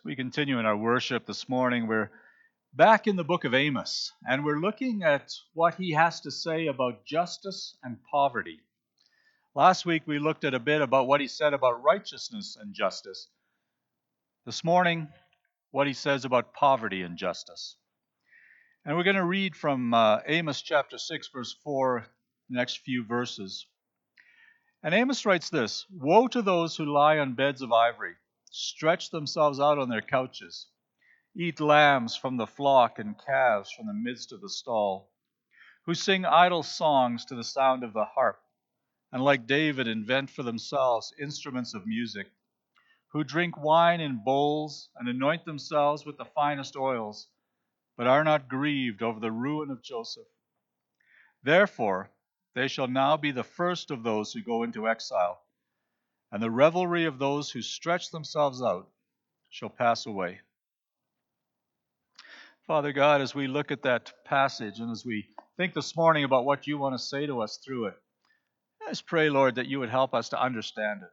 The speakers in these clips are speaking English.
As we continue in our worship this morning, we're back in the book of Amos, and we're looking at what he has to say about justice and poverty. Last week we looked at a bit about what he said about righteousness and justice. This morning, what he says about poverty and justice. And we're going to read from uh, Amos chapter 6, verse 4, the next few verses. And Amos writes this Woe to those who lie on beds of ivory stretch themselves out on their couches, eat lambs from the flock and calves from the midst of the stall, who sing idle songs to the sound of the harp, and like David invent for themselves instruments of music, who drink wine in bowls and anoint themselves with the finest oils, but are not grieved over the ruin of Joseph. Therefore, they shall now be the first of those who go into exile and the revelry of those who stretch themselves out shall pass away. Father God, as we look at that passage and as we think this morning about what you want to say to us through it, I just pray, Lord, that you would help us to understand it.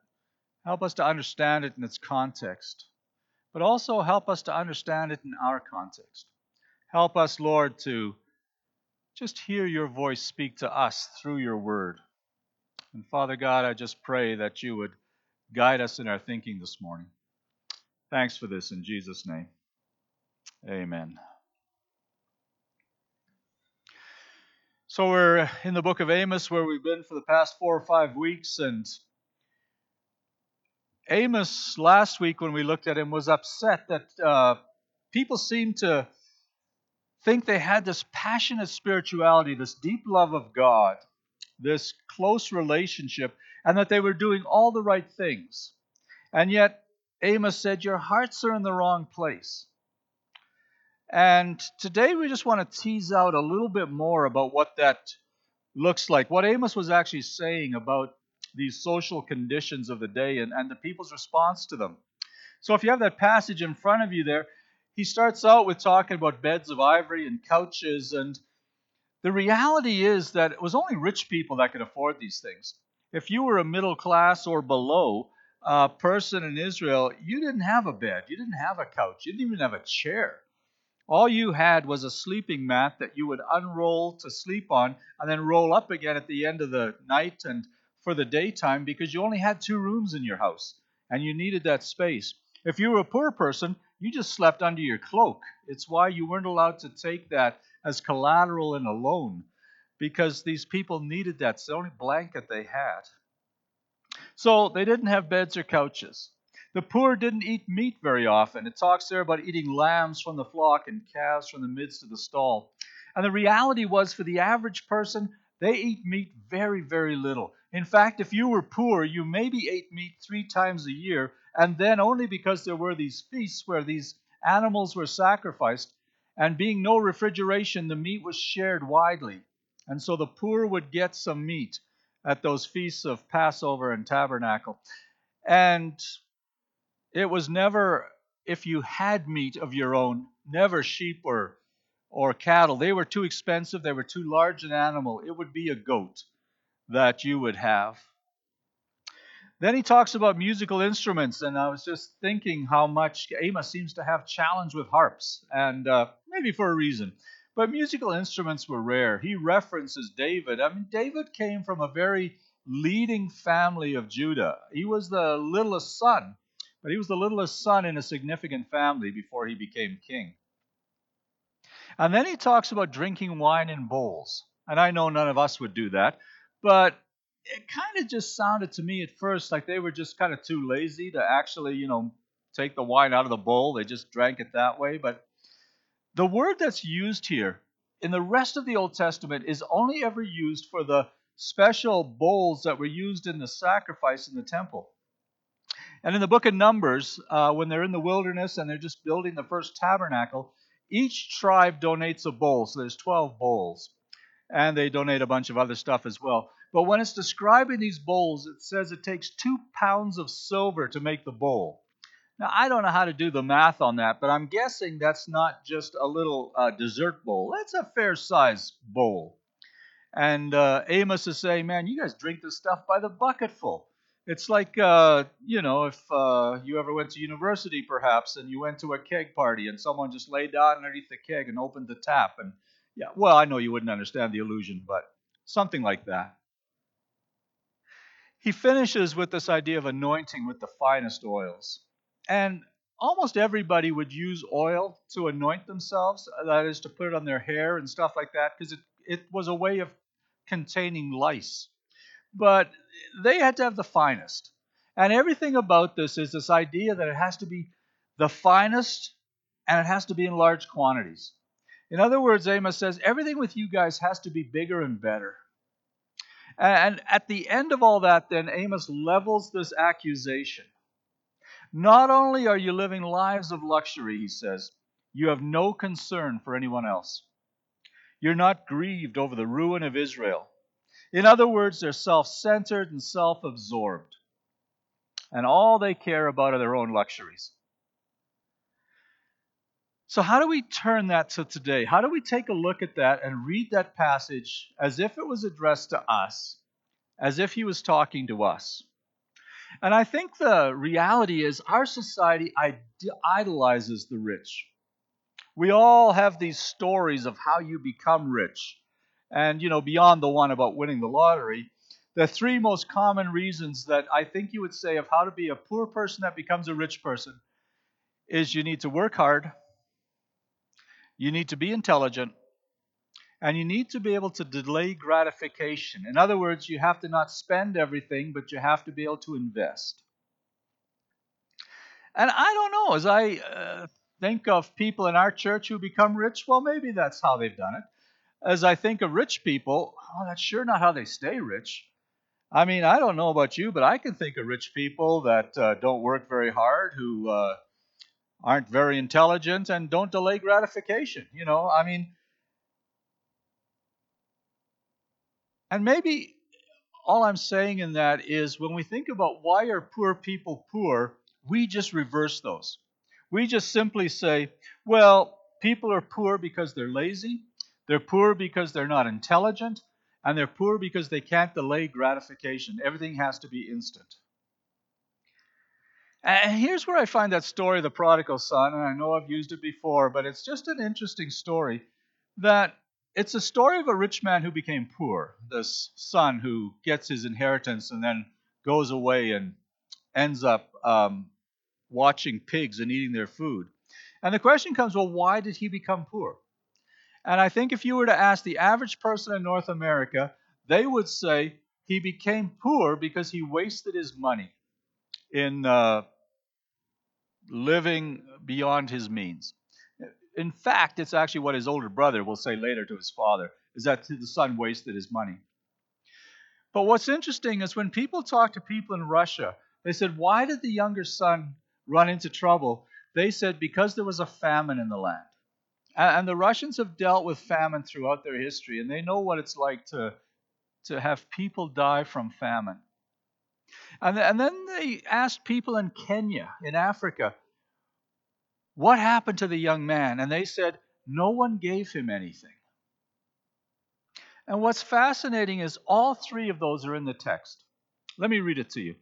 Help us to understand it in its context, but also help us to understand it in our context. Help us, Lord, to just hear your voice speak to us through your word. And Father God, I just pray that you would guide us in our thinking this morning. Thanks for this in Jesus' name. Amen. So we're in the book of Amos where we've been for the past four or five weeks, and Amos last week when we looked at him was upset that uh, people seemed to think they had this passionate spirituality, this deep love of God, this close relationship, and that they were doing all the right things. And yet, Amos said, Your hearts are in the wrong place. And today we just want to tease out a little bit more about what that looks like, what Amos was actually saying about these social conditions of the day and, and the people's response to them. So if you have that passage in front of you there, he starts out with talking about beds of ivory and couches. And the reality is that it was only rich people that could afford these things if you were a middle class or below uh, person in Israel, you didn't have a bed, you didn't have a couch, you didn't even have a chair. All you had was a sleeping mat that you would unroll to sleep on and then roll up again at the end of the night and for the daytime because you only had two rooms in your house and you needed that space. If you were a poor person, you just slept under your cloak. It's why you weren't allowed to take that as collateral in a loan because these people needed that. It's the only blanket they had. So they didn't have beds or couches. The poor didn't eat meat very often. It talks there about eating lambs from the flock and calves from the midst of the stall. And the reality was for the average person, they eat meat very, very little. In fact, if you were poor, you maybe ate meat three times a year, and then only because there were these feasts where these animals were sacrificed, and being no refrigeration, the meat was shared widely. And so the poor would get some meat at those feasts of Passover and Tabernacle. And it was never, if you had meat of your own, never sheep or, or cattle. They were too expensive, they were too large an animal. It would be a goat that you would have. Then he talks about musical instruments, and I was just thinking how much Amos seems to have challenge with harps, and uh, maybe for a reason. But musical instruments were rare. He references David. I mean, David came from a very leading family of Judah. He was the littlest son, but he was the littlest son in a significant family before he became king. And then he talks about drinking wine in bowls. And I know none of us would do that, but it kind of just sounded to me at first like they were just kind of too lazy to actually, you know, take the wine out of the bowl. They just drank it that way. But the word that's used here in the rest of the Old Testament is only ever used for the special bowls that were used in the sacrifice in the temple. And in the book of Numbers, uh, when they're in the wilderness and they're just building the first tabernacle, each tribe donates a bowl. So there's 12 bowls. And they donate a bunch of other stuff as well. But when it's describing these bowls, it says it takes two pounds of silver to make the bowl. Now, I don't know how to do the math on that, but I'm guessing that's not just a little uh, dessert bowl. That's a fair size bowl. And uh, Amos is saying, man, you guys drink this stuff by the bucketful. It's like, uh, you know, if uh, you ever went to university perhaps and you went to a keg party and someone just laid down underneath the keg and opened the tap. And yeah, well, I know you wouldn't understand the illusion, but something like that. He finishes with this idea of anointing with the finest oils. And almost everybody would use oil to anoint themselves, uh, that is, to put it on their hair and stuff like that, because it, it was a way of containing lice but they had to have the finest. And everything about this is this idea that it has to be the finest and it has to be in large quantities. In other words, Amos says everything with you guys has to be bigger and better. And at the end of all that, then Amos levels this accusation. Not only are you living lives of luxury, he says, you have no concern for anyone else. You're not grieved over the ruin of Israel. In other words, they're self centered and self absorbed. And all they care about are their own luxuries. So, how do we turn that to today? How do we take a look at that and read that passage as if it was addressed to us, as if he was talking to us? And I think the reality is our society idolizes the rich. We all have these stories of how you become rich and you know beyond the one about winning the lottery the three most common reasons that i think you would say of how to be a poor person that becomes a rich person is you need to work hard you need to be intelligent and you need to be able to delay gratification. In other words you have to not spend everything but you have to be able to invest. And i don't know as i uh, think of people in our church who become rich well maybe that's how they've done it. As I think of rich people, oh, that's sure not how they stay rich. I mean, I don't know about you, but I can think of rich people that uh, don't work very hard, who uh, aren't very intelligent, and don't delay gratification. You know, I mean, and maybe all I'm saying in that is when we think about why are poor people poor, we just reverse those. We just simply say, well, people are poor because they're lazy, they're poor because they're not intelligent, and they're poor because they can't delay gratification. Everything has to be instant. And here's where I find that story of the prodigal son, and I know I've used it before, but it's just an interesting story that it's a story of a rich man who became poor, this son who gets his inheritance and then goes away and ends up um, watching pigs and eating their food. And the question comes well, why did he become poor? And I think if you were to ask the average person in North America, they would say he became poor because he wasted his money in uh, living beyond his means. In fact, it's actually what his older brother will say later to his father is that the son wasted his money. But what's interesting is when people talk to people in Russia, they said, Why did the younger son run into trouble? They said, Because there was a famine in the land. And the Russians have dealt with famine throughout their history, and they know what it's like to, to have people die from famine. And, and then they asked people in Kenya, in Africa, what happened to the young man? And they said, no one gave him anything. And what's fascinating is all three of those are in the text. Let me read it to you.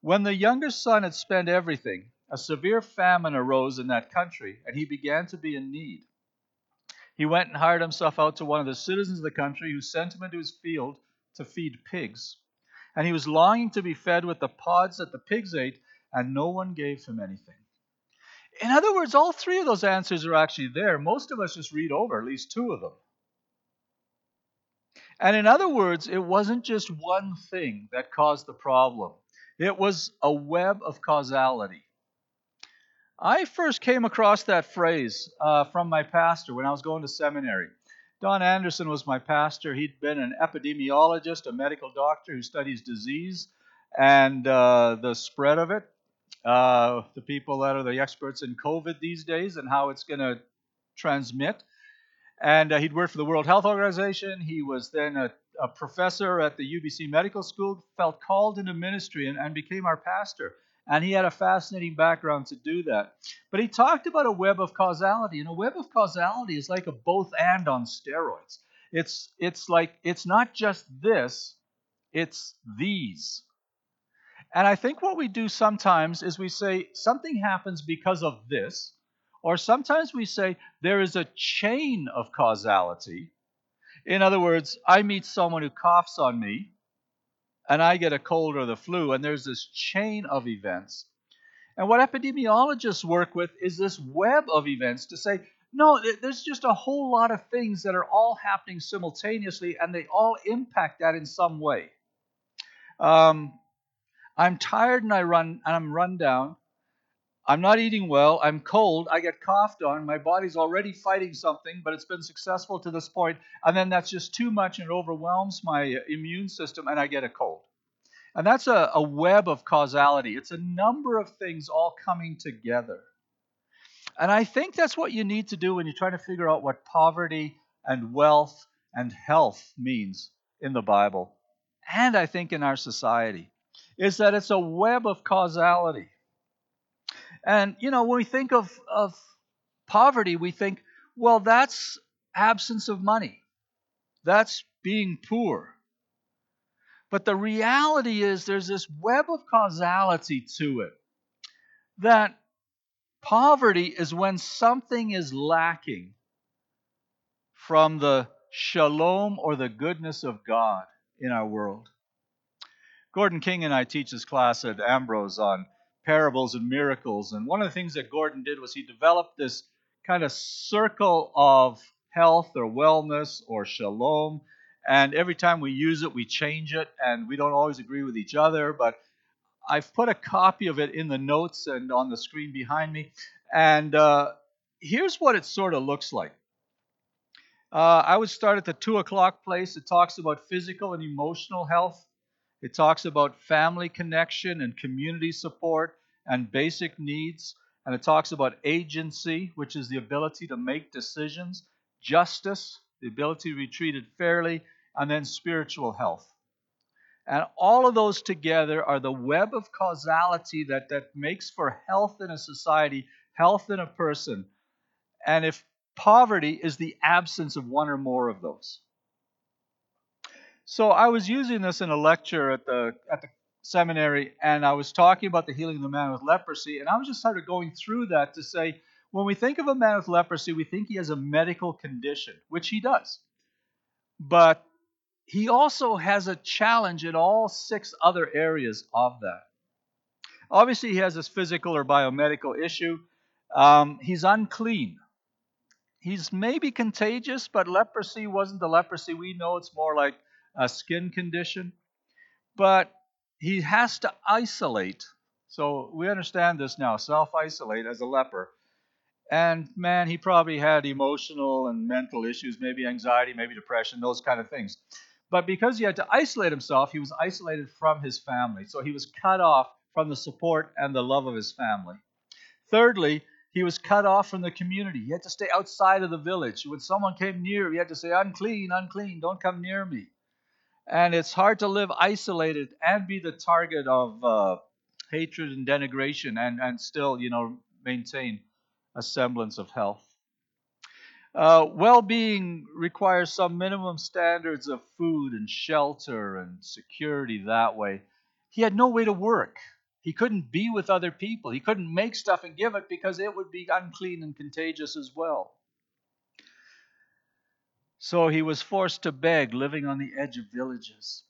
When the younger son had spent everything, a severe famine arose in that country, and he began to be in need. He went and hired himself out to one of the citizens of the country who sent him into his field to feed pigs. And he was longing to be fed with the pods that the pigs ate, and no one gave him anything. In other words, all three of those answers are actually there. Most of us just read over at least two of them. And in other words, it wasn't just one thing that caused the problem, it was a web of causality. I first came across that phrase uh, from my pastor when I was going to seminary. Don Anderson was my pastor. He'd been an epidemiologist, a medical doctor who studies disease and uh, the spread of it. Uh, the people that are the experts in COVID these days and how it's going to transmit. And uh, he'd worked for the World Health Organization. He was then a, a, professor at the UBC Medical School, felt called into ministry, and, and became our pastor. And he had a fascinating background to do that. But he talked about a web of causality, and a web of causality is like a both and on steroids. It's it's like it's not just this, it's these. And I think what we do sometimes is we say something happens because of this, or sometimes we say there is a chain of causality. In other words, I meet someone who coughs on me, and I get a cold or the flu, and there's this chain of events. And what epidemiologists work with is this web of events to say, no, there's just a whole lot of things that are all happening simultaneously, and they all impact that in some way. Um, I'm tired and I run and I'm run down. I'm not eating well. I'm cold. I get coughed on. My body's already fighting something, but it's been successful to this point. And then that's just too much and it overwhelms my immune system and I get a cold. And that's a, a web of causality. It's a number of things all coming together. And I think that's what you need to do when you're trying to figure out what poverty and wealth and health means in the Bible. And I think in our society is that it's a web of causality. And, you know, when we think of, of poverty, we think, well, that's absence of money, that's being poor. But the reality is there's this web of causality to it that poverty is when something is lacking from the shalom or the goodness of God in our world. Gordon King and I teach this class at Ambrose on parables and miracles. And one of the things that Gordon did was he developed this kind of circle of health or wellness or shalom. And every time we use it, we change it, and we don't always agree with each other. But I've put a copy of it in the notes and on the screen behind me. And uh, here's what it sort of looks like. Uh, I would start at the two o'clock place. It talks about physical and emotional health. It talks about family connection and community support and basic needs. And it talks about agency, which is the ability to make decisions, justice, the ability to be treated fairly, and then spiritual health. And all of those together are the web of causality that, that makes for health in a society, health in a person. And if poverty is the absence of one or more of those. So I was using this in a lecture at the at the seminary, and I was talking about the healing of the man with leprosy, and I was just started going through that to say, when we think of a man with leprosy, we think he has a medical condition, which he does. But he also has a challenge in all six other areas of that. Obviously, he has this physical or biomedical issue. Um, he's unclean. He's maybe contagious, but leprosy wasn't the leprosy we know. It's more like a skin condition, but he has to isolate. So we understand this now self isolate as a leper. And man, he probably had emotional and mental issues, maybe anxiety, maybe depression, those kind of things. But because he had to isolate himself, he was isolated from his family. So he was cut off from the support and the love of his family. Thirdly, he was cut off from the community. He had to stay outside of the village. When someone came near, he had to say, Unclean, unclean, don't come near me and it's hard to live isolated and be the target of uh, hatred and denigration and, and still you know maintain a semblance of health. Uh, well-being requires some minimum standards of food and shelter and security that way. He had no way to work. He couldn't be with other people. He couldn't make stuff and give it because it would be unclean and contagious as well so he was forced to beg, living on the edge of villages.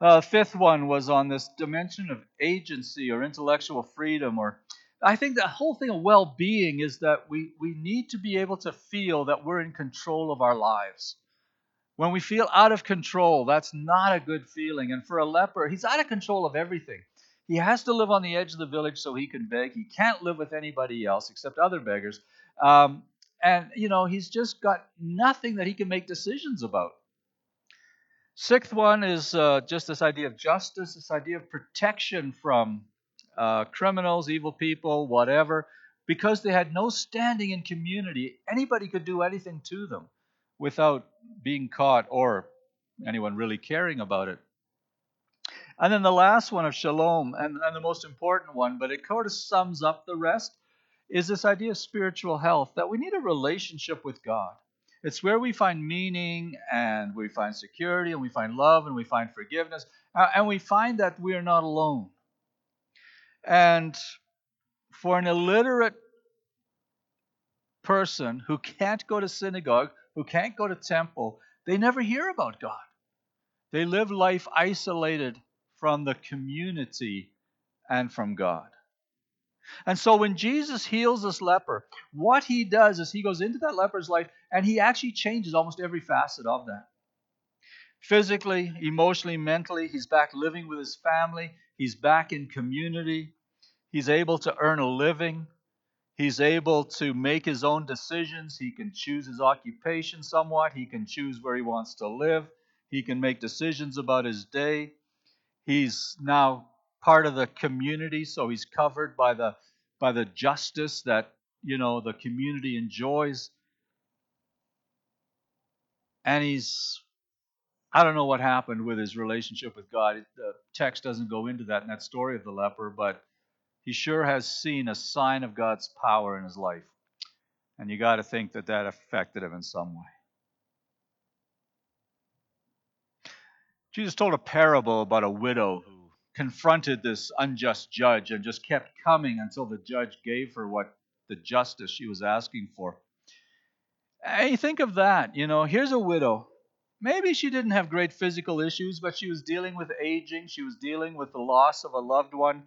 Uh, fifth one was on this dimension of agency or intellectual freedom. Or I think the whole thing of well-being is that we we need to be able to feel that we're in control of our lives. When we feel out of control, that's not a good feeling. And for a leper, he's out of control of everything. He has to live on the edge of the village so he can beg. He can't live with anybody else except other beggars. Um, and you know he's just got nothing that he can make decisions about. Sixth one is uh, just this idea of justice this idea of protection from uh, criminals evil people whatever because they had no standing in community anybody could do anything to them without being caught or anyone really caring about it. And then the last one of shalom and, and the most important one but it kind of sums up the rest is this idea of spiritual health that we need a relationship with God. It's where we find meaning and we find security and we find love and we find forgiveness uh, and we find that we are not alone. And for an illiterate person who can't go to synagogue, who can't go to temple, they never hear about God. They live life isolated from the community and from God. And so when Jesus heals this leper, what he does is he goes into that leper's life and he actually changes almost every facet of that. Physically, emotionally, mentally, he's back living with his family, he's back in community, he's able to earn a living, he's able to make his own decisions, he can choose his occupation somewhat, he can choose where he wants to live, he can make decisions about his day. He's now part of the community, so he's covered by the by the justice that you know the community enjoys. And he's I don't know what happened with his relationship with God. The text doesn't go into that in that story of the leper, but he sure has seen a sign of God's power in his life. And you got to think that that affected him in some way. Jesus told a parable about a widow who confronted this unjust judge and just kept coming until the judge gave her what the justice she was asking for. Hey, think of that. You know, here's a widow. Maybe she didn't have great physical issues, but she was dealing with aging. She was dealing with the loss of a loved one.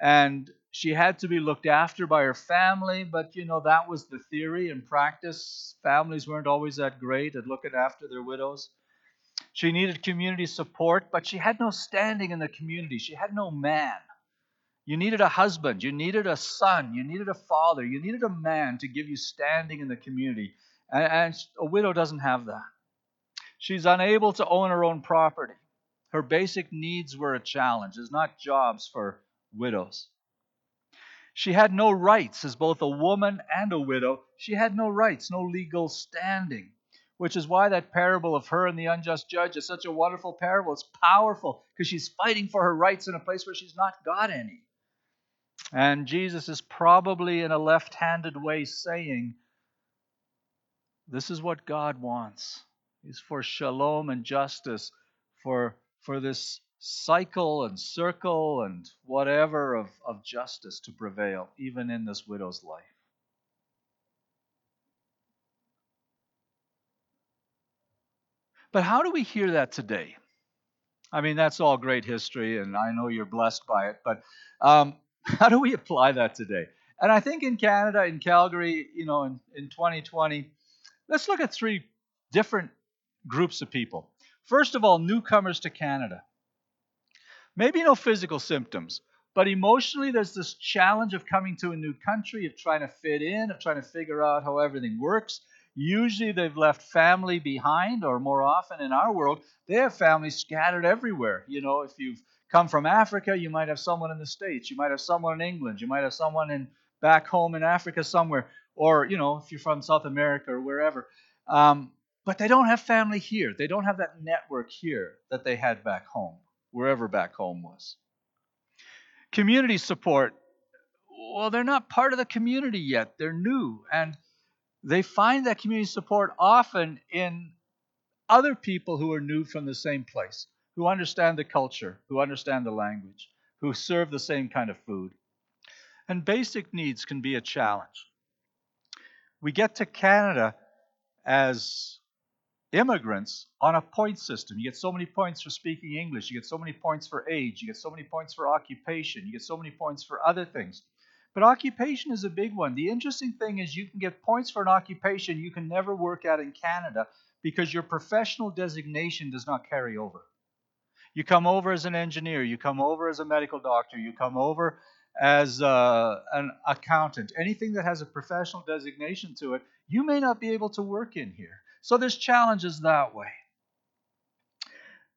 And she had to be looked after by her family. But, you know, that was the theory. In practice, families weren't always that great at looking after their widows. She needed community support, but she had no standing in the community. She had no man. You needed a husband, you needed a son, you needed a father, you needed a man to give you standing in the community. And, a widow doesn't have that. She's unable to own her own property. Her basic needs were a challenge. There's not jobs for widows. She had no rights as both a woman and a widow. She had no rights, no legal standing which is why that parable of her and the unjust judge is such a wonderful parable. It's powerful because she's fighting for her rights in a place where she's not got any. And Jesus is probably in a left handed way saying, This is what God wants. He's for shalom and justice, for, for this cycle and circle and whatever of, of justice to prevail, even in this widow's life. But how do we hear that today? I mean, that's all great history, and I know you're blessed by it, but um, how do we apply that today? And I think in Canada, in Calgary, you know, in, in 2020, let's look at three different groups of people. First of all, newcomers to Canada. Maybe no physical symptoms, but emotionally, there's this challenge of coming to a new country, of trying to fit in, of trying to figure out how everything works. Usually they've left family behind, or more often in our world, they have families scattered everywhere. You know, if you've come from Africa, you might have someone in the States, you might have someone in England, you might have someone in back home in Africa somewhere, or you know, if you're from South America or wherever. Um, but they don't have family here. They don't have that network here that they had back home, wherever back home was. Community support. Well, they're not part of the community yet. They're new. And they find that community support often in other people who are new from the same place, who understand the culture, who understand the language, who serve the same kind of food. And basic needs can be a challenge. We get to Canada as immigrants on a point system. You get so many points for speaking English, you get so many points for age, you get so many points for occupation, you get so many points for other things. But occupation is a big one. The interesting thing is you can get points for an occupation you can never work at in Canada because your professional designation does not carry over. You come over as an engineer, you come over as a medical doctor, you come over as uh, an accountant, anything that has a professional designation to it, you may not be able to work in here. So there's challenges that way.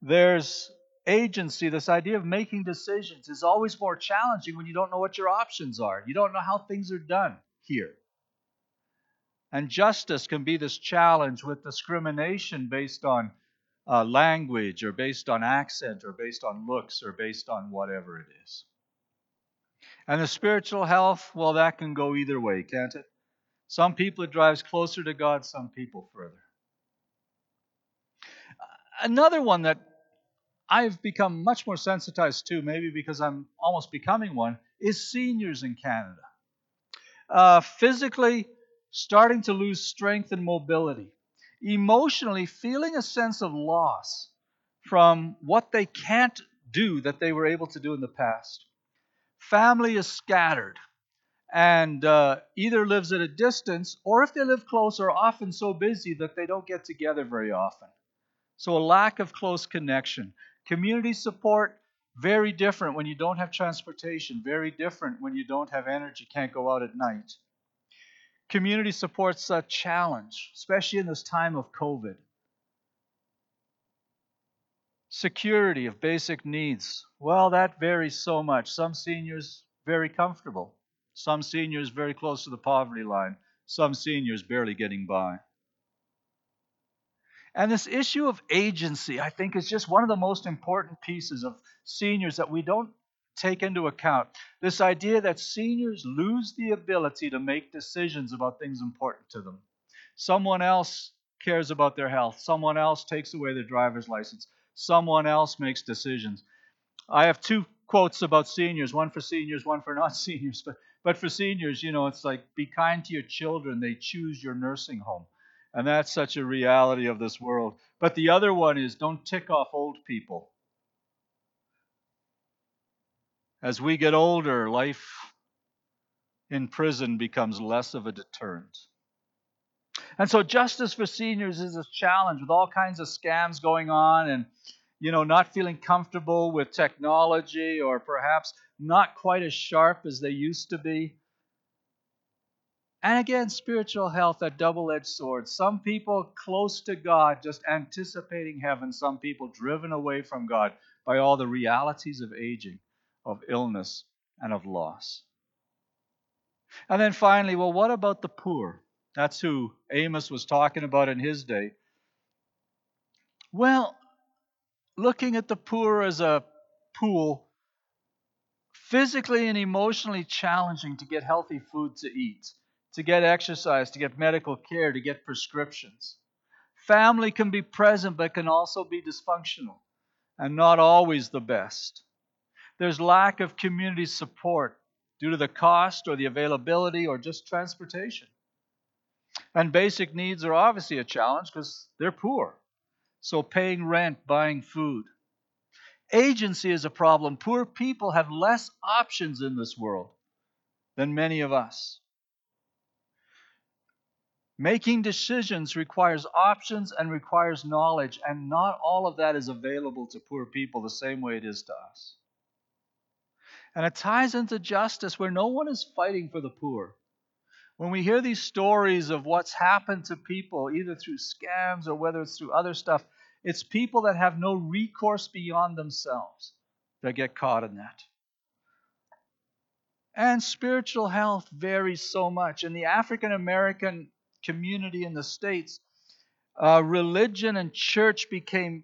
There's agency, this idea of making decisions, is always more challenging when you don't know what your options are. You don't know how things are done here. And justice can be this challenge with discrimination based on uh, language or based on accent or based on looks or based on whatever it is. And the spiritual health, well, that can go either way, can't it? Some people it drives closer to God, some people further. Another one that I've become much more sensitized to, maybe because I'm almost becoming one, is seniors in Canada. Uh, physically, starting to lose strength and mobility. Emotionally, feeling a sense of loss from what they can't do that they were able to do in the past. Family is scattered and uh, either lives at a distance, or if they live close, are often so busy that they don't get together very often. So, a lack of close connection. Community support, very different when you don't have transportation, very different when you don't have energy, can't go out at night. Community support's a challenge, especially in this time of COVID. Security of basic needs. Well, that varies so much. Some seniors, very comfortable. Some seniors, very close to the poverty line. Some seniors, barely getting by. And this issue of agency, I think, is just one of the most important pieces of seniors that we don't take into account. This idea that seniors lose the ability to make decisions about things important to them. Someone else cares about their health, someone else takes away their driver's license, someone else makes decisions. I have two quotes about seniors, one for seniors, one for non seniors. But, but for seniors, you know, it's like be kind to your children, they choose your nursing home. And that's such a reality of this world. But the other one is don't tick off old people. As we get older, life in prison becomes less of a deterrent. And so justice for seniors is a challenge with all kinds of scams going on and you know not feeling comfortable with technology or perhaps not quite as sharp as they used to be. And again, spiritual health, a double edged sword. Some people close to God, just anticipating heaven. Some people driven away from God by all the realities of aging, of illness, and of loss. And then finally, well, what about the poor? That's who Amos was talking about in his day. Well, looking at the poor as a pool, physically and emotionally challenging to get healthy food to eat to get exercise, to get medical care, to get prescriptions. Family can be present, but can also be dysfunctional and not always the best. There's lack of community support due to the cost or the availability or just transportation. And basic needs are obviously a challenge because they're poor. So, paying rent, buying food. Agency is a problem. Poor people have less options in this world than many of us. Making decisions requires options and requires knowledge, and not all of that is available to poor people the same way it is to us. And it ties into justice where no one is fighting for the poor. When we hear these stories of what's happened to people, either through scams or whether it's through other stuff, it's people that have no recourse beyond themselves that get caught in that. And spiritual health varies so much. In the African American community in the States, uh, religion and church became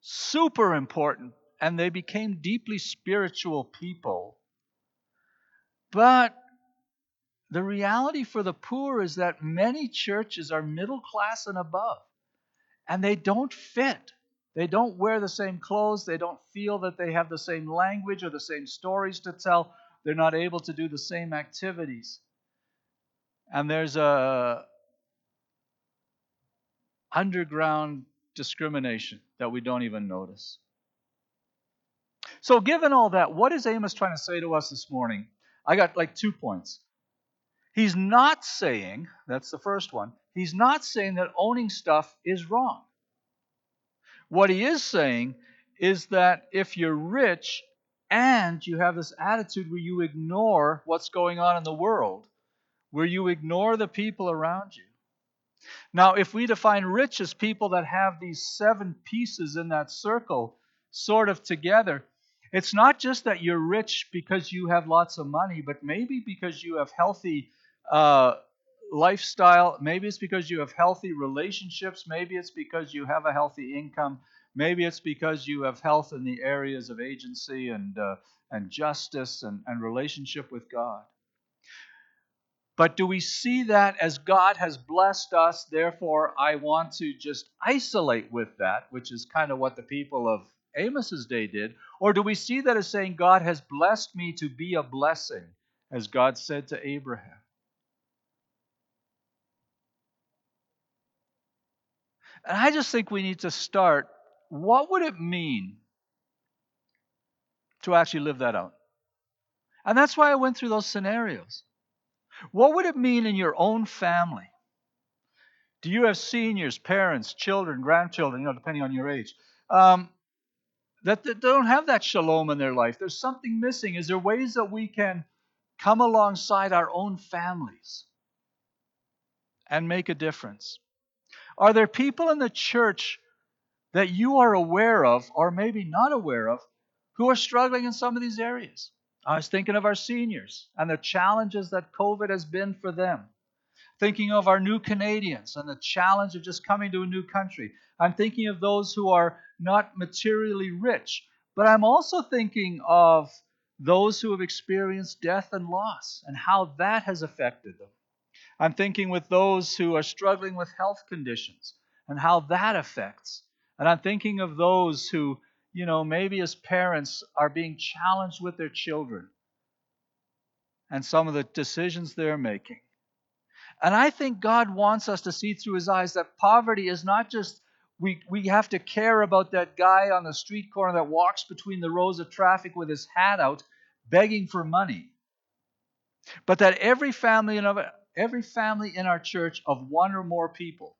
super important and they became deeply spiritual people. But the reality for the poor is that many churches are middle class and above, and they don't fit. They don't wear the same clothes. They don't feel that they have the same language or the same stories to tell. They're not able to do the same activities and there's a underground discrimination that we don't even notice. So, given all that, what is Amos trying to say to us this morning? I got like two points. He's not saying, that's the first one, he's not saying that owning stuff is wrong. What he is saying is that if you're rich and you have this attitude where you ignore what's going on in the world, where you ignore the people around you. Now, if we define rich as people that have these seven pieces in that circle sort of together, it's not just that you're rich because you have lots of money, but maybe because you have healthy uh, lifestyle. Maybe it's because you have healthy relationships. Maybe it's because you have a healthy income. Maybe it's because you have health in the areas of agency and uh, and justice and, and relationship with God. But do we see that as God has blessed us, therefore I want to just isolate with that, which is kind of what the people of Amos's day did? Or do we see that as saying, God has blessed me to be a blessing, as God said to Abraham? And I just think we need to start what would it mean to actually live that out? And that's why I went through those scenarios. What would it mean in your own family? Do you have seniors, parents, children, grandchildren, you know, depending on your age, um, that, that don't have that shalom in their life? There's something missing. Is there ways that we can come alongside our own families and make a difference? Are there people in the church that you are aware of, or maybe not aware of, who are struggling in some of these areas? I was thinking of our seniors and the challenges that COVID has been for them thinking of our new Canadians and the challenge of just coming to a new country. I'm thinking of those who are not materially rich, but I'm also thinking of those who have experienced death and loss and how that has affected them. I'm thinking with those who are struggling with health conditions and how that affects. And I'm thinking of those who, you know, maybe as parents are being challenged with their children and some of the decisions they're making. And I think God wants us to see through his eyes that poverty is not just we, we have to care about that guy on the street corner that walks between the rows of traffic with his hat out begging for money. But that every family in every family in our church of one or more people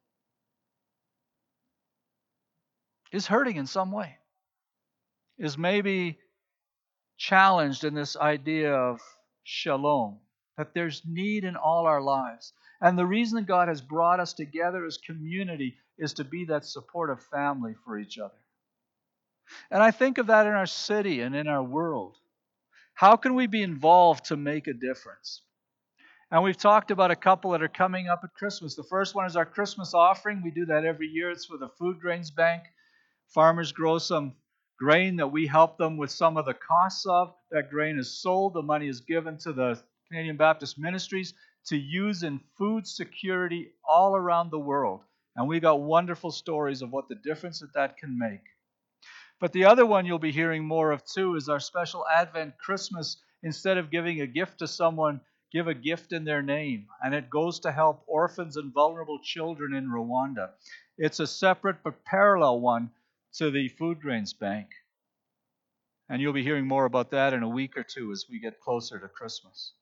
is hurting in some way. Is maybe challenged in this idea of shalom, that there's need in all our lives. And the reason God has brought us together as community is to be that supportive family for each other. And I think of that in our city and in our world. How can we be involved to make a difference? And we've talked about a couple that are coming up at Christmas. The first one is our Christmas offering. We do that every year. It's for the Food Grains Bank. Farmers grow some grain that we help them with some of the costs of. That grain is sold, the money is given to the Canadian Baptist Ministries to use in food security all around the world. And we got wonderful stories of what the difference that that can make. But the other one you'll be hearing more of too is our special Advent Christmas. Instead of giving a gift to someone, give a gift in their name. And it goes to help orphans and vulnerable children in Rwanda. It's a separate but parallel one to the Food Grains Bank. And you'll be hearing more about that in a week or two as we get closer to Christmas.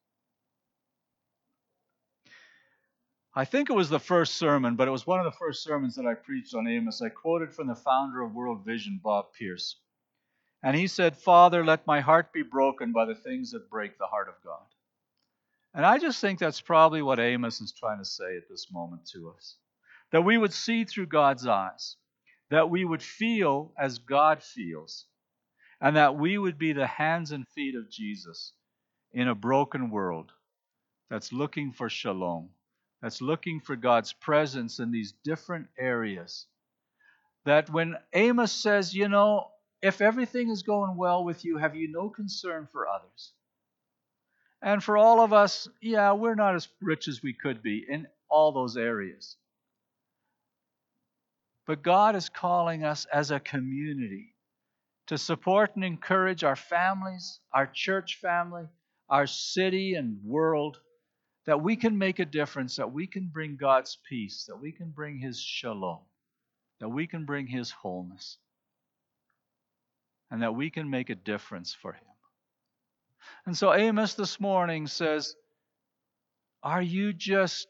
I think it was the first sermon, but it was one of the first sermons that I preached on Amos. I quoted from the founder of World Vision, Bob Pierce. And he said, Father, let my heart be broken by the things that break the heart of God. And I just think that's probably what Amos is trying to say at this moment to us. That we would see through God's eyes, that we would feel as God feels, and that we would be the hands and feet of Jesus in a broken world that's looking for shalom that's looking for God's presence in these different areas. That when Amos says, you know, if everything is going well with you, have you no concern for others? And for all of us, yeah, we're not as rich as we could be in all those areas. But God is calling us as a community to support and encourage our families, our church family, our city and world that we can make a difference, that we can bring God's peace, that we can bring His shalom, that we can bring His wholeness, and that we can make a difference for Him. And so Amos this morning says, Are you just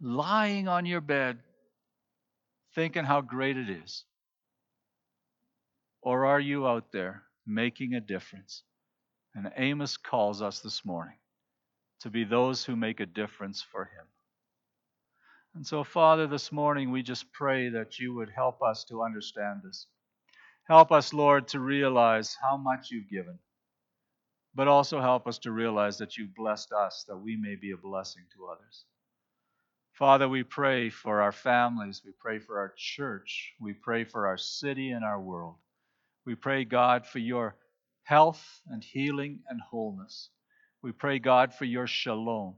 lying on your bed thinking how great it is? Or are you out there making a difference? And Amos calls us this morning to be those who make a difference for Him. And so, Father, this morning we just pray that you would help us to understand this. Help us, Lord, to realize how much you've given, but also help us to realize that you've blessed us that we may be a blessing to others. Father, we pray for our families. We pray for our church. We pray for our city and our world. We pray, God, for your health and healing and wholeness. We pray, God, for your shalom.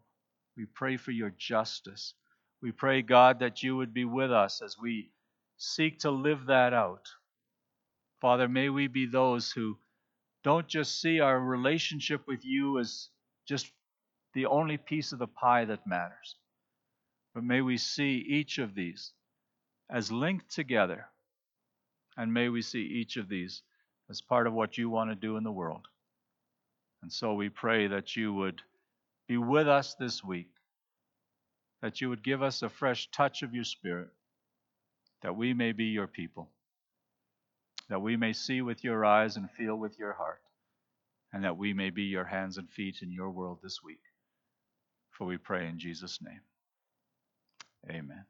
We pray for your justice. We pray, God, that you would be with us as we seek to live that out. Father, may we be those who don't just see our relationship with you as just the only piece of the pie that matters, but may we see each of these as linked together, and may we see each of these as part of what you want to do in the world. And so we pray that you would be with us this week, that you would give us a fresh touch of your Spirit, that we may be your people, that we may see with your eyes and feel with your heart, and that we may be your hands and feet in your world this week. For we pray in Jesus' name. Amen.